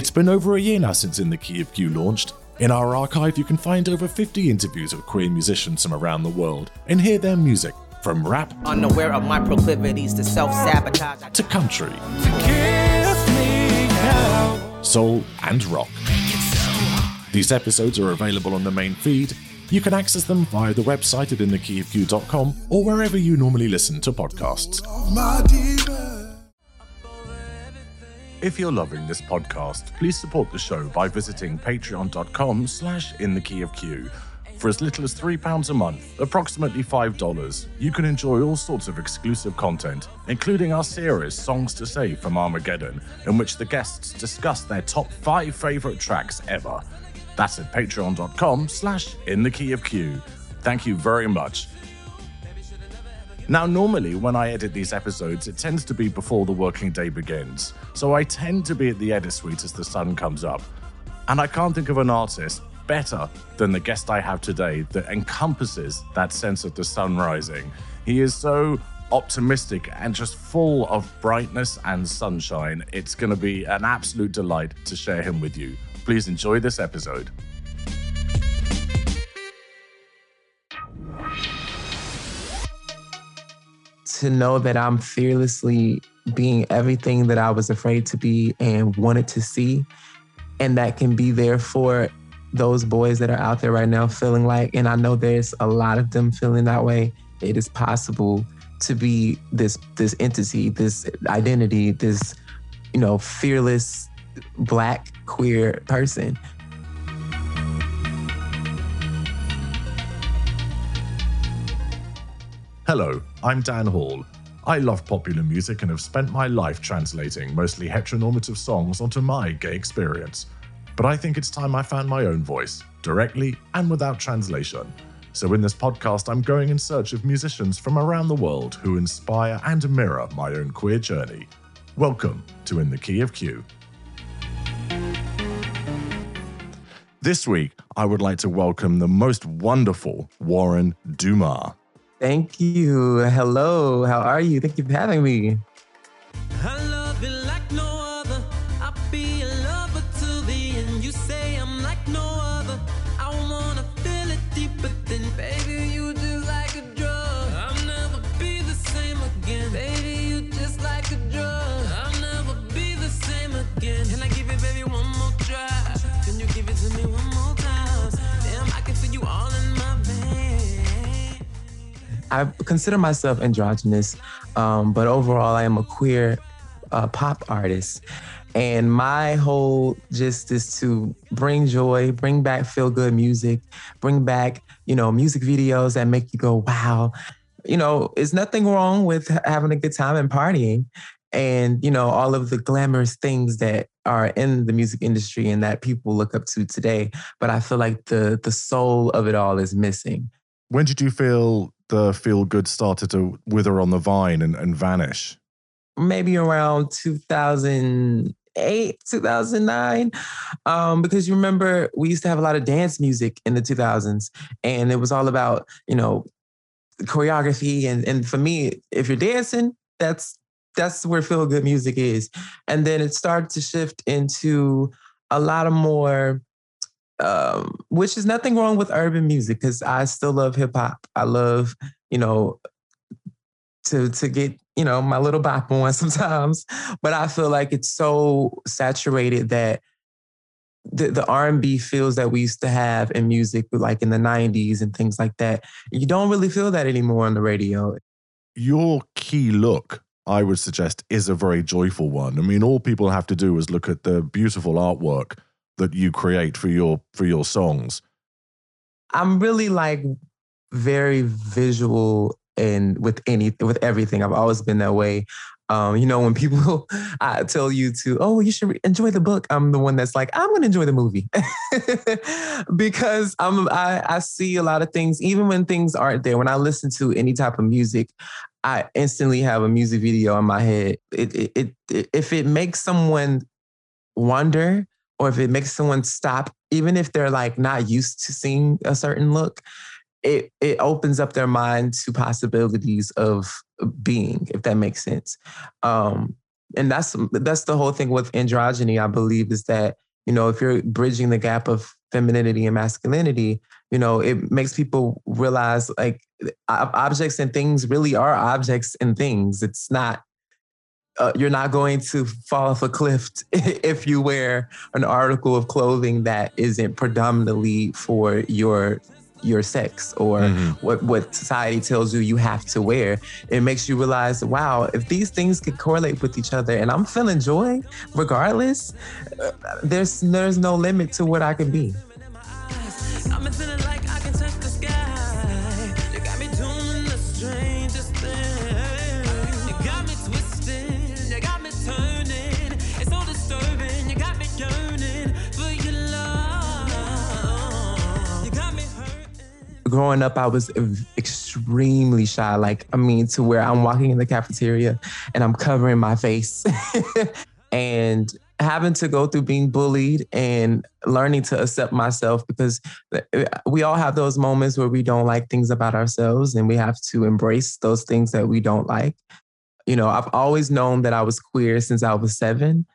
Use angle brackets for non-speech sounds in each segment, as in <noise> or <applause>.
It's been over a year now since In the Key of Q launched. In our archive, you can find over 50 interviews with queer musicians from around the world and hear their music from rap, Unaware of my proclivities to self sabotage. to country, soul, and rock. These episodes are available on the main feed. You can access them via the website at inthekeyofq.com or wherever you normally listen to podcasts. If you're loving this podcast, please support the show by visiting patreon.com slash in the key of Q. For as little as £3 a month, approximately $5, you can enjoy all sorts of exclusive content, including our series Songs to Save from Armageddon, in which the guests discuss their top five favourite tracks ever. That's at patreon.com slash in the key of Q. Thank you very much. Now, normally when I edit these episodes, it tends to be before the working day begins, so I tend to be at the edit suite as the sun comes up. And I can't think of an artist better than the guest I have today that encompasses that sense of the sun rising. He is so optimistic and just full of brightness and sunshine. It's going to be an absolute delight to share him with you. Please enjoy this episode. To know that I'm fearlessly being everything that I was afraid to be and wanted to see. And that can be there for those boys that are out there right now feeling like, and I know there's a lot of them feeling that way. It is possible to be this this entity, this identity, this, you know, fearless black queer person. Hello, I'm Dan Hall. I love popular music and have spent my life translating mostly heteronormative songs onto my gay experience. But I think it's time I found my own voice, directly and without translation. So in this podcast, I'm going in search of musicians from around the world who inspire and mirror my own queer journey. Welcome to In the Key of Q. This week, I would like to welcome the most wonderful Warren Dumas. Thank you. Hello. How are you? Thank you for having me. I consider myself androgynous, um, but overall, I am a queer uh, pop artist. And my whole gist is to bring joy, bring back feel good music, bring back, you know, music videos that make you go, wow. You know, it's nothing wrong with having a good time and partying and, you know, all of the glamorous things that are in the music industry and that people look up to today. But I feel like the the soul of it all is missing. When did you feel the feel good started to wither on the vine and, and vanish? maybe around 2008 2009 um, because you remember we used to have a lot of dance music in the 2000s and it was all about you know choreography and, and for me if you're dancing that's that's where feel good music is and then it started to shift into a lot of more um, which is nothing wrong with urban music because i still love hip-hop i love you know to to get you know my little bop on <laughs> sometimes but i feel like it's so saturated that the, the r&b feels that we used to have in music like in the 90s and things like that. You don't really feel that anymore on the radio. Your key look, I would suggest, is a very joyful one. I mean, all people have to do is look at the beautiful artwork that you create for your for your songs. i'm really like very visual and with any with everything i've always been that way um, you know, when people <laughs> I tell you to, oh, you should re- enjoy the book, I'm the one that's like, I'm going to enjoy the movie <laughs> because I'm I, I see a lot of things, even when things aren't there. When I listen to any type of music, I instantly have a music video in my head. It, it, it, if it makes someone wonder, or if it makes someone stop, even if they're like not used to seeing a certain look, it it opens up their mind to possibilities of being, if that makes sense. Um, and that's that's the whole thing with androgyny, I believe, is that, you know, if you're bridging the gap of femininity and masculinity, you know, it makes people realize like objects and things really are objects and things. It's not uh, you're not going to fall off a cliff <laughs> if you wear an article of clothing that isn't predominantly for your your sex or mm-hmm. what what society tells you you have to wear it makes you realize wow if these things could correlate with each other and i'm feeling joy regardless uh, there's there's no limit to what i can be growing up, I was extremely shy. Like, I mean, to where I'm walking in the cafeteria and I'm covering my face <laughs> and having to go through being bullied and learning to accept myself because uh, we all have those moments where we don't like things about ourselves and we have to embrace those things that we don't like. You know, I've always known that I was queer since I was seven.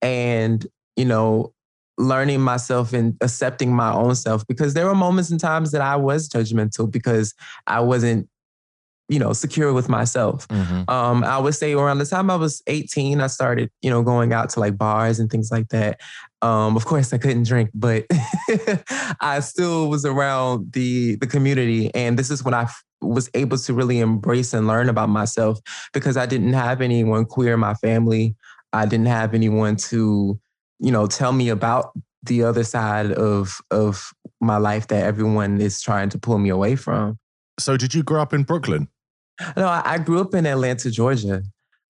And, you know, learning myself and accepting my own self because there were moments and times that I was judgmental because I wasn't you know secure with myself. Mm-hmm. um, i would say around the time i was 18 i started you know going out to like bars and things like that. Um, of course i couldn't drink but <laughs> i still was around the the community and this is when I f- was able to really embrace and learn about myself because i didn't have anyone queer in my family. I didn't have anyone to you know, tell me about the other side of of my life that everyone is trying to pull me away from. So, did you grow up in Brooklyn? No, I, I grew up in Atlanta, Georgia.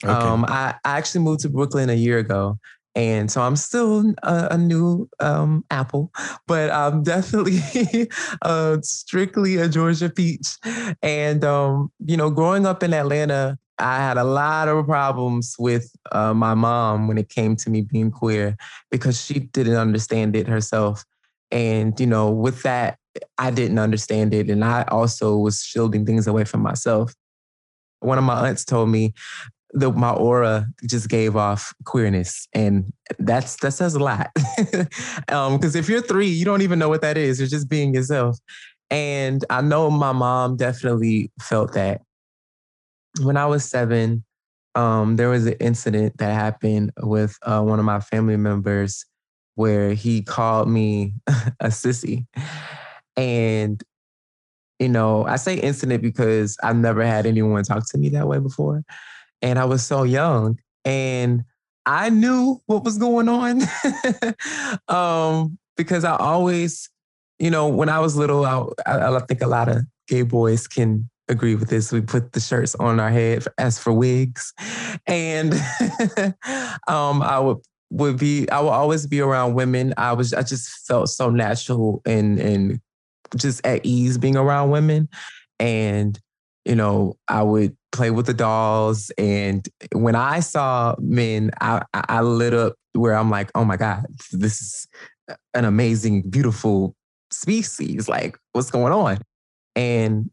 Okay. Um, I, I actually moved to Brooklyn a year ago. And so I'm still a, a new um, apple, but I'm <laughs> definitely uh, strictly a Georgia peach. And, um, you know, growing up in Atlanta, I had a lot of problems with uh, my mom when it came to me being queer because she didn't understand it herself. And, you know, with that, I didn't understand it. And I also was shielding things away from myself. One of my aunts told me that my aura just gave off queerness. And that's that says a lot. <laughs> um, because if you're three, you don't even know what that is. You're just being yourself. And I know my mom definitely felt that when I was seven, um, there was an incident that happened with uh, one of my family members where he called me <laughs> a sissy. And, you know, I say incident because I've never had anyone talk to me that way before. And I was so young and I knew what was going on <laughs> um, because I always, you know, when I was little, I, I, I think a lot of gay boys can agree with this. We put the shirts on our head as for wigs, and <laughs> um, I would would be I would always be around women. I was I just felt so natural and and just at ease being around women, and you know I would play with the dolls. And when I saw men, I I lit up where I'm like, oh my god, this is an amazing, beautiful species. Like, what's going on? And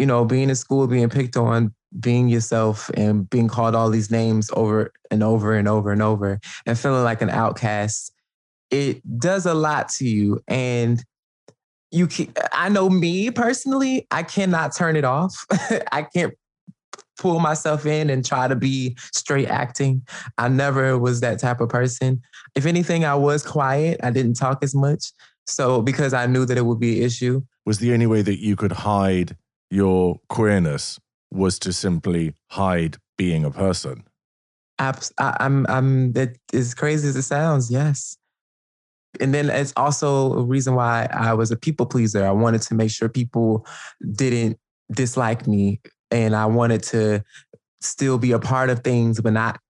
you know, being in school, being picked on, being yourself and being called all these names over and over and over and over and feeling like an outcast, it does a lot to you. And you can, I know me personally, I cannot turn it off. <laughs> I can't pull myself in and try to be straight acting. I never was that type of person. If anything, I was quiet. I didn't talk as much. So because I knew that it would be an issue. Was the only way that you could hide your queerness was to simply hide being a person. Abs- I, I'm, I'm, that as crazy as it sounds, yes. And then it's also a reason why I was a people pleaser. I wanted to make sure people didn't dislike me and I wanted to still be a part of things, but not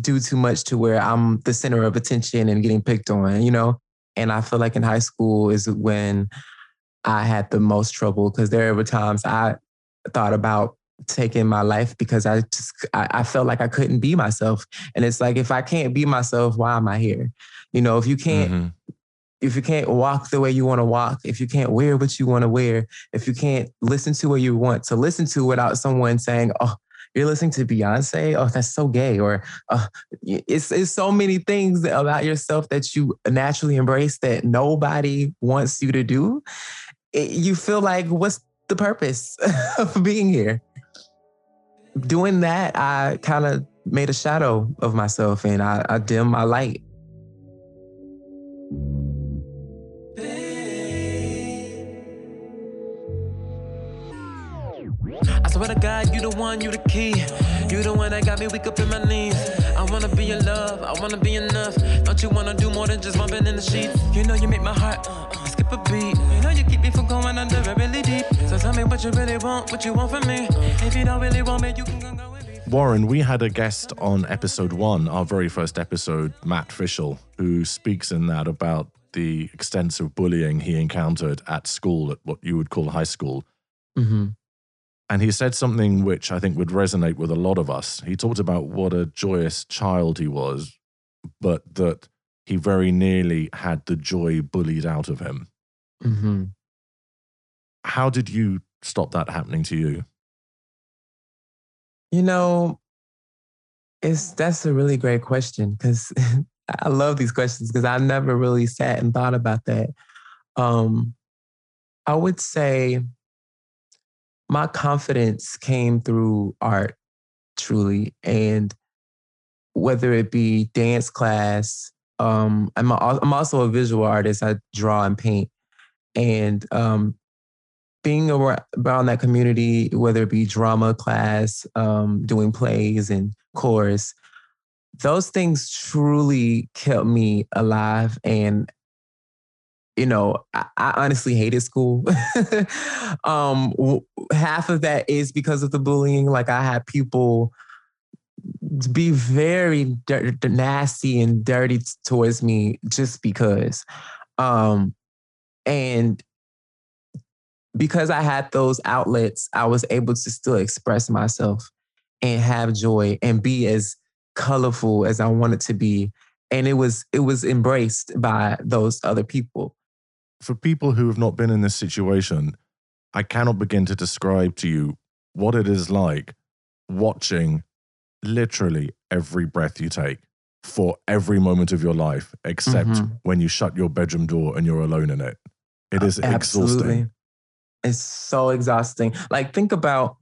do too much to where I'm the center of attention and getting picked on, you know? And I feel like in high school is when I had the most trouble because there were times I thought about taking my life because I just I, I, felt like I couldn't be myself. And it's like if I can't be myself, why am I here? You know, if you can't mm-hmm. if you can't walk the way you want to walk, if you can't wear what you want to wear, if you can't listen to what you want to listen to without someone saying, "Oh, you're listening to Beyonce. Oh, that's so gay. Or uh, it's it's so many things about yourself that you naturally embrace that nobody wants you to do. It, you feel like, what's the purpose <laughs> of being here? Doing that, I kind of made a shadow of myself and I, I dim my light. I swear to God, you the one, you the key. You the one that got me weak up in my knees. I wanna be your love, I wanna be enough. Don't you wanna do more than just bumping in the sheets? You know you make my heart uh, skip a beat. Going under it really deep. So tell me what you really want, what you want from me. If you don't really want me, you can go with me. Warren, we had a guest on episode one, our very first episode, Matt Fishel, who speaks in that about the extensive bullying he encountered at school, at what you would call high school. Mm-hmm. And he said something which I think would resonate with a lot of us. He talked about what a joyous child he was, but that he very nearly had the joy bullied out of him. Mm-hmm. How did you stop that happening to you? You know, it's that's a really great question because <laughs> I love these questions because I never really sat and thought about that. Um, I would say my confidence came through art, truly, and whether it be dance class, um, I'm, a, I'm also a visual artist. I draw and paint, and um, being around, that community, whether it be drama class, um, doing plays and chorus, those things truly kept me alive. And, you know, I, I honestly hated school. <laughs> um, half of that is because of the bullying. Like I had people be very nasty and dirty towards me just because. Um, and because I had those outlets, I was able to still express myself and have joy and be as colorful as I wanted to be. And it was it was embraced by those other people. For people who have not been in this situation, I cannot begin to describe to you what it is like watching literally every breath you take for every moment of your life, except Mhm. when you shut your bedroom door and you're alone in it. It is exhausting. It's so exhausting. Like think about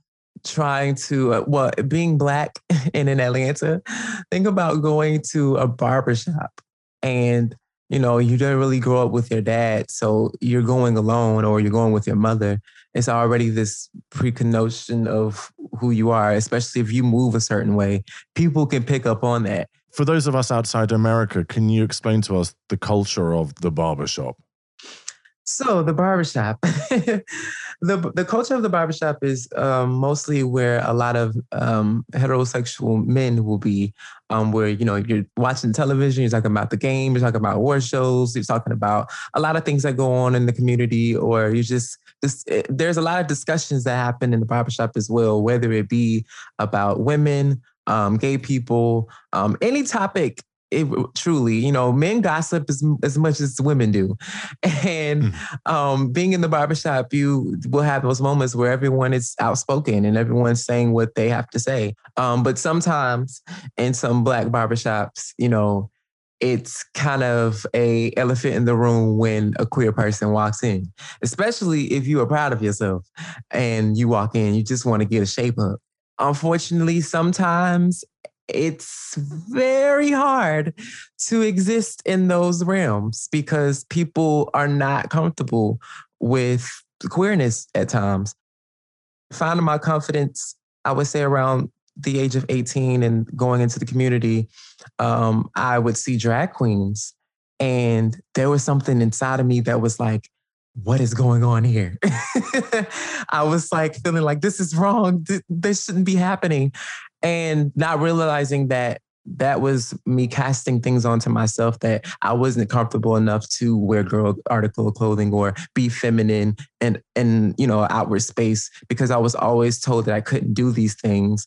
trying to uh, well being black <laughs> in Atlanta. Think about going to a barbershop and you know you didn't really grow up with your dad, so you're going alone or you're going with your mother. It's already this preconnotation of who you are, especially if you move a certain way. People can pick up on that. For those of us outside America, can you explain to us the culture of the barbershop? So the barbershop, <laughs> the the culture of the barbershop is um, mostly where a lot of um, heterosexual men will be. Um, where you know you're watching television, you're talking about the game, you're talking about award shows, you're talking about a lot of things that go on in the community, or you just just eh, there's a lot of discussions that happen in the barbershop as well, whether it be about women, um, gay people, um, any topic it truly, you know, men gossip as as much as women do, <laughs> and um, being in the barbershop, you will have those moments where everyone is outspoken and everyone's saying what they have to say. Um, but sometimes in some black barbershops, you know, it's kind of a elephant in the room when a queer person walks in, especially if you are proud of yourself and you walk in, you just want to get a shape up. Unfortunately, sometimes it's very hard to exist in those realms because people are not comfortable with queerness at times. Finding my confidence, I would say around the age of 18 and going into the community, um, I would see drag queens. And there was something inside of me that was like, what is going on here? <laughs> I was like feeling like this is wrong. This shouldn't be happening. And not realizing that that was me casting things onto myself that I wasn't comfortable enough to wear girl article of clothing or be feminine and and you know outward space because I was always told that I couldn't do these things.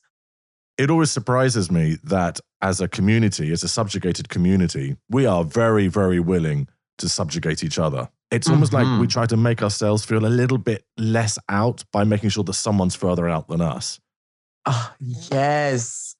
It always surprises me that as a community, as a subjugated community, we are very, very willing to subjugate each other. It's almost like we Mhm. try to make ourselves feel a little bit less out by making sure that someone's further out than us. Oh, yes.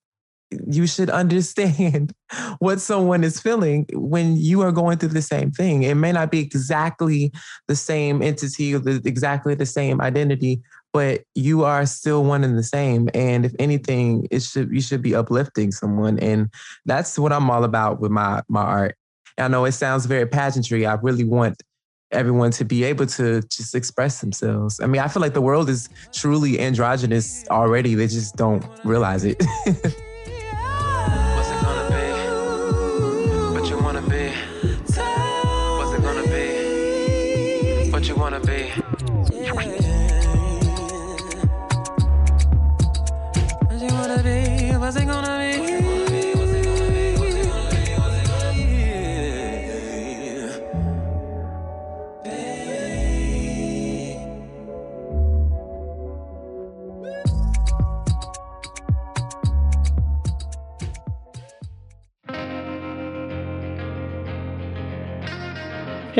You should understand <laughs> what someone is feeling when you are going through the same thing. It may not be exactly the same entity or the, exactly the same identity, but you are still one and the same. And if anything, it should you should be uplifting someone. And that's what I'm all about with my my art. I know it sounds very pageantry. I really want everyone to be able to just express themselves. I mean, I feel like the world is truly androgynous already. They just don't realize it. <laughs> Wanna be?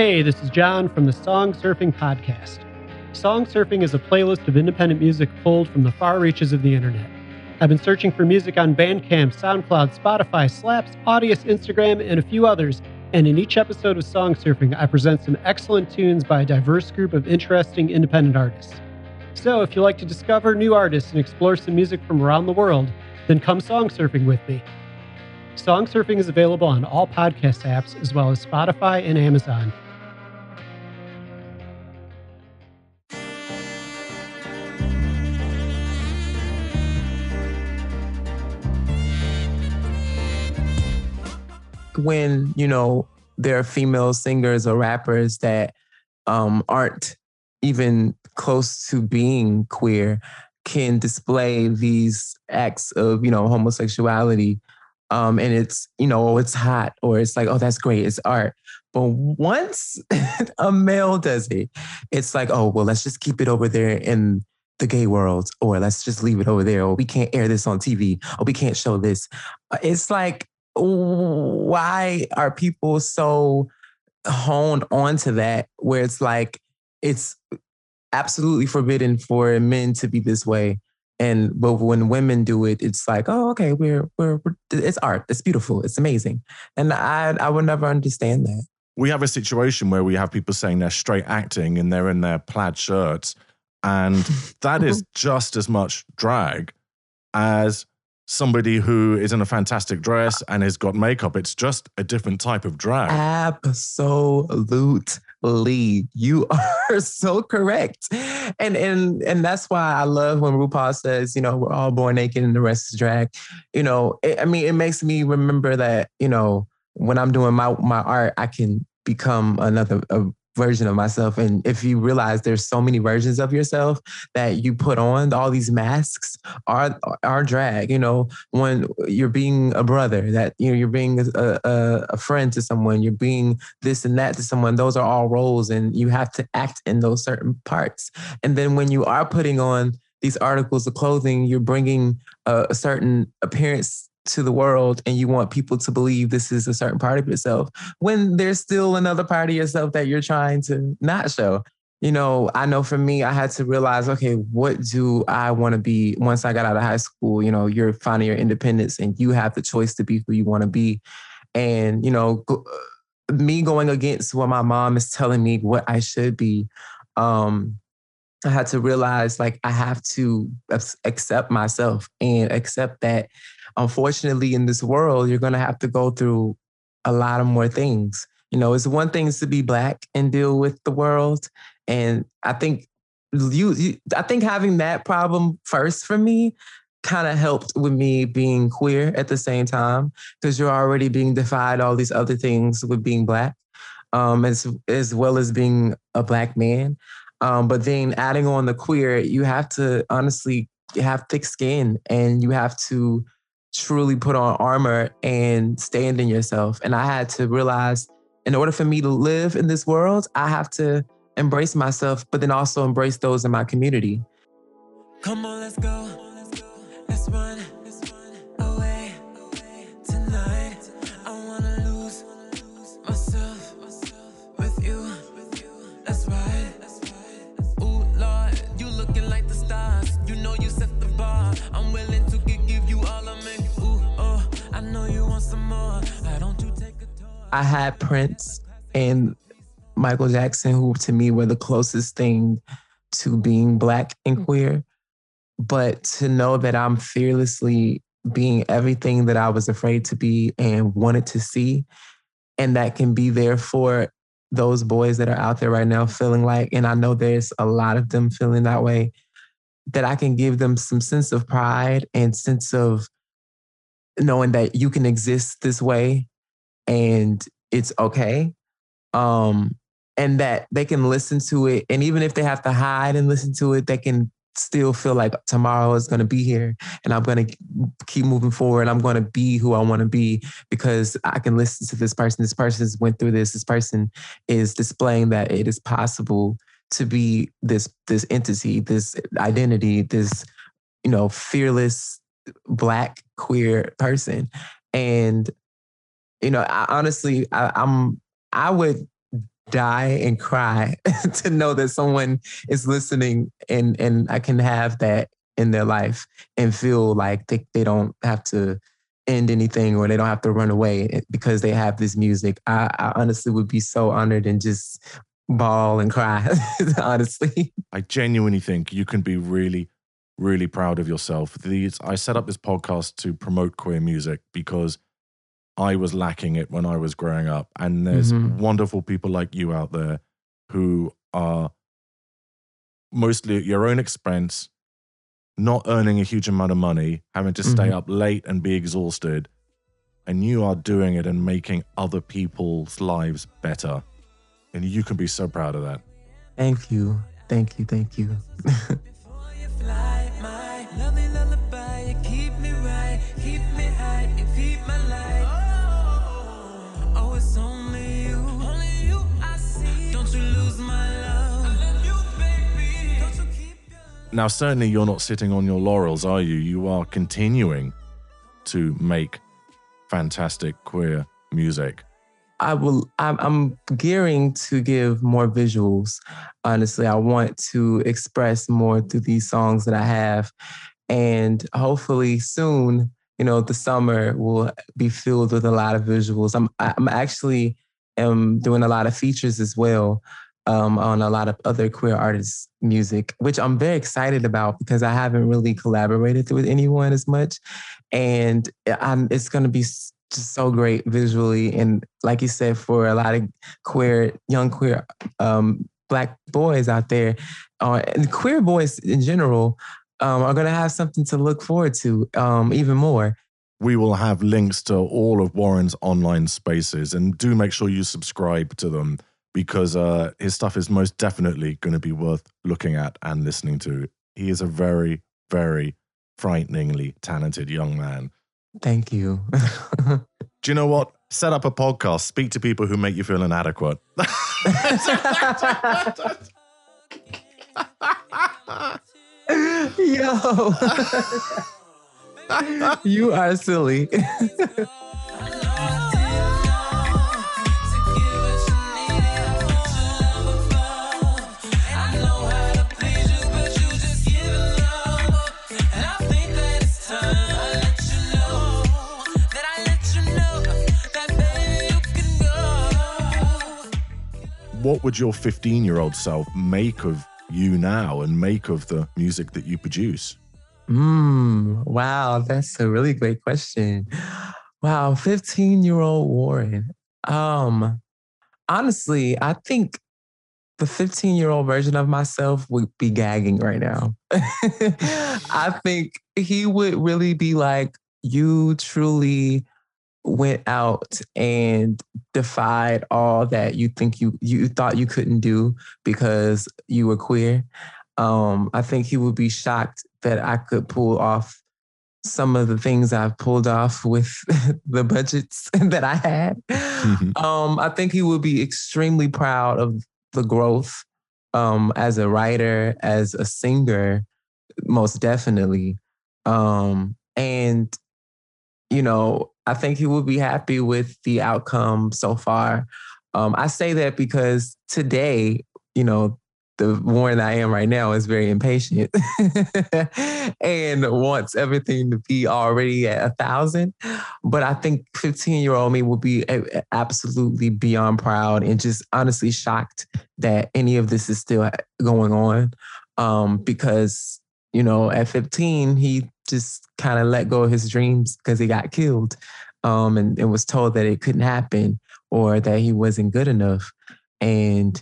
Hey, this is John from the Song Surfing Podcast. Song Surfing is a playlist of independent music pulled from the far reaches of the internet. I've been searching for music on Bandcamp, SoundCloud, Spotify, Slaps, Audius, Instagram, and a few others, and in each episode of Song Surfing, I present some excellent tunes by a diverse group of interesting independent artists. So, if you like to discover new artists and explore some music from around the world, then come song surfing with me. Song Surfing is available on all podcast apps as well as Spotify and Amazon. When you know there are female singers or rappers that um, aren't even close to being queer can display these acts of you know homosexuality. Um, and it's you know oh, it's hot or it's like oh that's great it's art. But once <laughs> a male does it it's like oh well let's just keep it over there in the gay world or let's just leave it over there. Or we can't air this on tv or we can't show this. Uh, it's like why are people so honed onto that where it's like it's absolutely forbidden for men to be this way and but when women do it it's like oh okay we're we're, we're it's art it's beautiful it's amazing and i i would never understand that. We have a situation where we have people saying they're straight acting and they're in their plaid shirts and that is <laughs> just as much drag as somebody who is in a fantastic dress ah. and has got makeup it's just a different type of drag Absolutely. You <laughs> are so correct. And and and that's why I love when RuPaul says, you know, we're all born naked and the rest is drag. You know, it, I mean, it makes me remember that, you know, when I'm doing my my art, I can become another a version of myself. And if you realize there's so many versions of yourself that you put on, all these masks are are drag. You know, when you're being a brother, that you know you're being a, a, a friend to someone, you're being this and that to someone. Those are all roles, and you have to act in those certain parts. And then when you are putting on these articles of clothing, you're bringing a, a certain appearance to the world and you want people to believe this is a certain part of yourself when there's still another part of yourself that you're trying to not show. You know, I know for me, I had to realize, okay, what do I want to be once I got out of high school? You know, you're finding your independence and you have the choice to be who you want to be. And, you know, go, me going against what my mom is telling me what I should be, um, I had to realize like I have to ac- accept myself and accept that unfortunately in this world you're going to have to go through a lot of more things. You know, it's one thing to be black and deal with the world and I think you, you I think having that problem first for me kind of helped with me being queer at the same time because you're already being defied all these other things with being black um as as well as being a black man um, but then adding on the queer, you have to honestly have thick skin and you have to truly put on armor and stand in yourself. And I had to realize in order for me to live in this world, I have to embrace myself, but then also embrace those in my community. Come on, let's go. Let's run I had Prince and Michael Jackson, who to me were the closest thing to being black and mm. queer. But to know that I'm fearlessly being everything that I was afraid to be and wanted to see, and that can be there for those boys that are out there right now feeling like, and I know there's a lot of them feeling that way, that I can give them some sense of pride and sense of knowing that you can exist this way and it's okay. Um, and that they can listen to it. And even if they have to hide and listen to it, they can still feel like tomorrow is going to be here and I'm going to keep moving forward. I'm going to be who I want to be because I can listen to this person. This person's went through this. This person is displaying that it is possible to be this this entity, this identity, this you know fearless black queer person. And you know, I, honestly, I, I'm I would die and cry <laughs> to know that someone is listening and and I can have that in their life and feel like they, they don't have to end anything or they don't have to run away because they have this music. I, I honestly would be so honored and just bawl and cry, <laughs> honestly. I genuinely think you can be really, really proud of yourself. These I set up this podcast to promote queer music because I was lacking it when I was growing up. And there's Mhm. wonderful people like you out there who are mostly at your own expense, not earning a huge amount of money, having to stay Mhm. up late and be exhausted. And you are doing it and making other people's lives better. And you can be so proud of that. Thank you. Thank you. Thank you. <laughs> Now, certainly you're not sitting on your laurels, are you? You are continuing to make fantastic queer music. I will. I'm, gearing to give more visuals. Honestly, I want to express more through these songs that I have, and hopefully soon, you know, the summer will be filled with a lot of visuals. I'm I'm actually am doing a lot of features as well um, on a lot of other queer artists' music, which I'm very excited about because I haven't really collaborated with anyone as much, and I'm, it's going to be just so great visually. And like you said for a lot of queer young queer um, black boys out there uh, and queer boys in general um, are going to have something to look forward to um, even more. We will have links to all of Warren's online spaces. And do make sure you subscribe to them because uh, his stuff is most definitely going to be worth looking at and listening to. He is a very, very frighteningly talented young man. thank you <laughs> Do you know what? Set up a podcast, speak to people who make you feel inadequate. <laughs> yo <laughs> you are silly what would your 15 year old self make of you now and make of the music that you produce? Mm, wow, that's a really great question. Wow, 15 year old Warren. Um, honestly, I think the 15 year old version of myself would be gagging right now. <laughs> I think he would really be like, You truly went out and defied all that you think you you thought you couldn't do because you were queer. Um, I think he would be shocked that I could pull off some of the things I've pulled off with <laughs> the budgets <laughs> that I had. um, I think he would be extremely proud of the growth um, as a writer, as a singer, most definitely. Um, and, you know, I think he would be happy with the outcome so far. Um, I say that because today, you know, the Warren I am right now is very impatient <laughs> and wants everything to be already at a thousand. But I think 15 year old me will be absolutely beyond proud and just honestly shocked that any of this is still going on. Um, because, you know, at 15, he just kind of let go of his dreams because he got killed um, and, and was told that it couldn't happen or that he wasn't good enough. And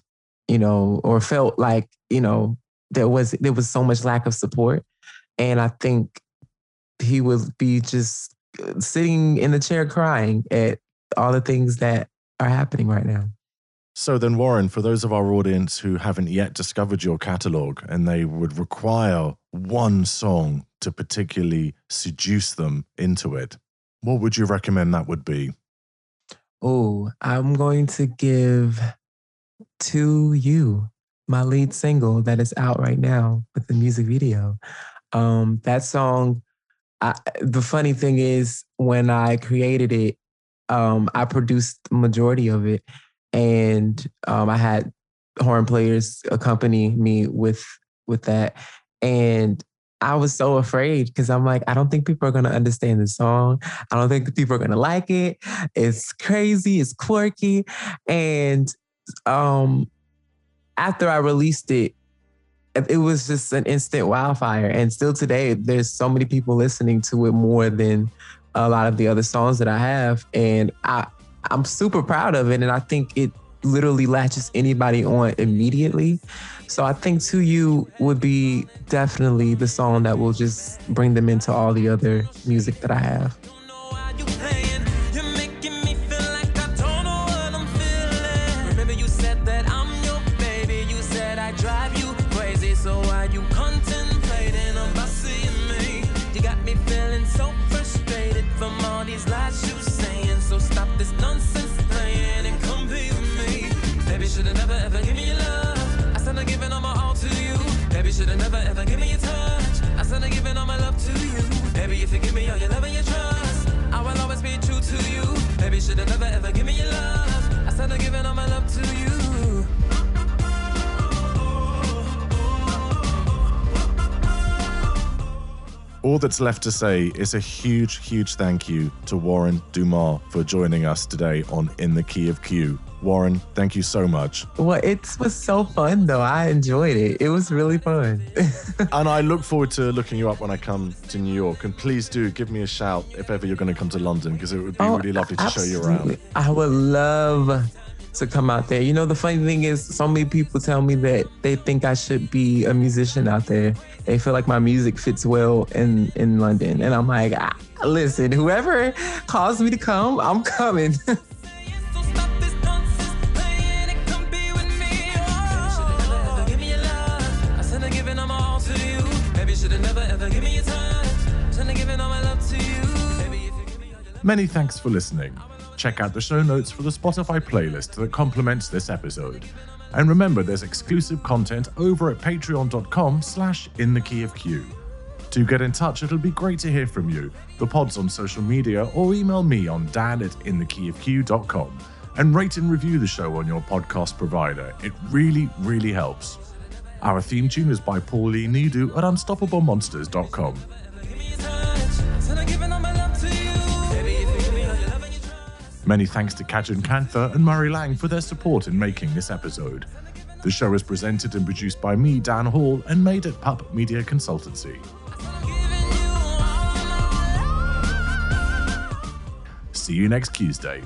you know, or felt like, you know, there was there was so much lack of support. And I think he would be just uh, sitting in the chair crying at all the things that are happening right now. So then, Warren, for those of our audience who haven't yet discovered your catalog and they would require one song to particularly seduce them into it, what would you recommend that would be? Oh, I'm going to give to You, my lead single that is out right now with the music video. Um, that song, I, the funny thing is, when I created it, um, I produced the majority of it, and um, I had horn players accompany me with with that, and I was so afraid because I'm like, I don't think people are gonna understand the song. I don't think people are gonna like it. It's crazy, it's quirky, and um after I released it, it was just an instant wildfire. And still today, there's so many people listening to it more than a lot of the other songs that I have. And I I'm super proud of it. And I think it literally latches anybody on immediately. So I think To You would be definitely the song that will just bring them into all the other music that I have. All that's left to say is a huge, huge thank you to Warren Dumas for joining us today on In the Key of Q. Warren, thank you so much. Well, it was so fun though. I enjoyed it. It was really fun. <laughs> and I look forward to looking you up when I come to New York. And please do give me a shout if ever you're going to come to London because it would be Oh, really lovely to show you around. absolutely. I would love to come out there. You know, the funny thing is, so many people tell me that they think I should be a musician out there. They feel like my music fits well in in London, and I'm like, ah, listen, whoever calls me to come, I'm coming. <laughs> Many thanks for listening. Check out the show notes for the Spotify playlist that complements this episode. And remember, there's exclusive content over at patreon.com slash in the key of Q. To get in touch, it'll be great to hear from you, the pods on social media, or email me on dan at inthekeyofq.com. And rate and review the show on your podcast provider. It really, really helps. Our theme tune is by Paul Lee Nidu at unstoppablemonsters.com. Many thanks to Kajan Kantha and Murray Lang for their support in making this episode. The show is presented and produced by me, Dan Hall, and made at Pup Media Consultancy. See you next Tuesday.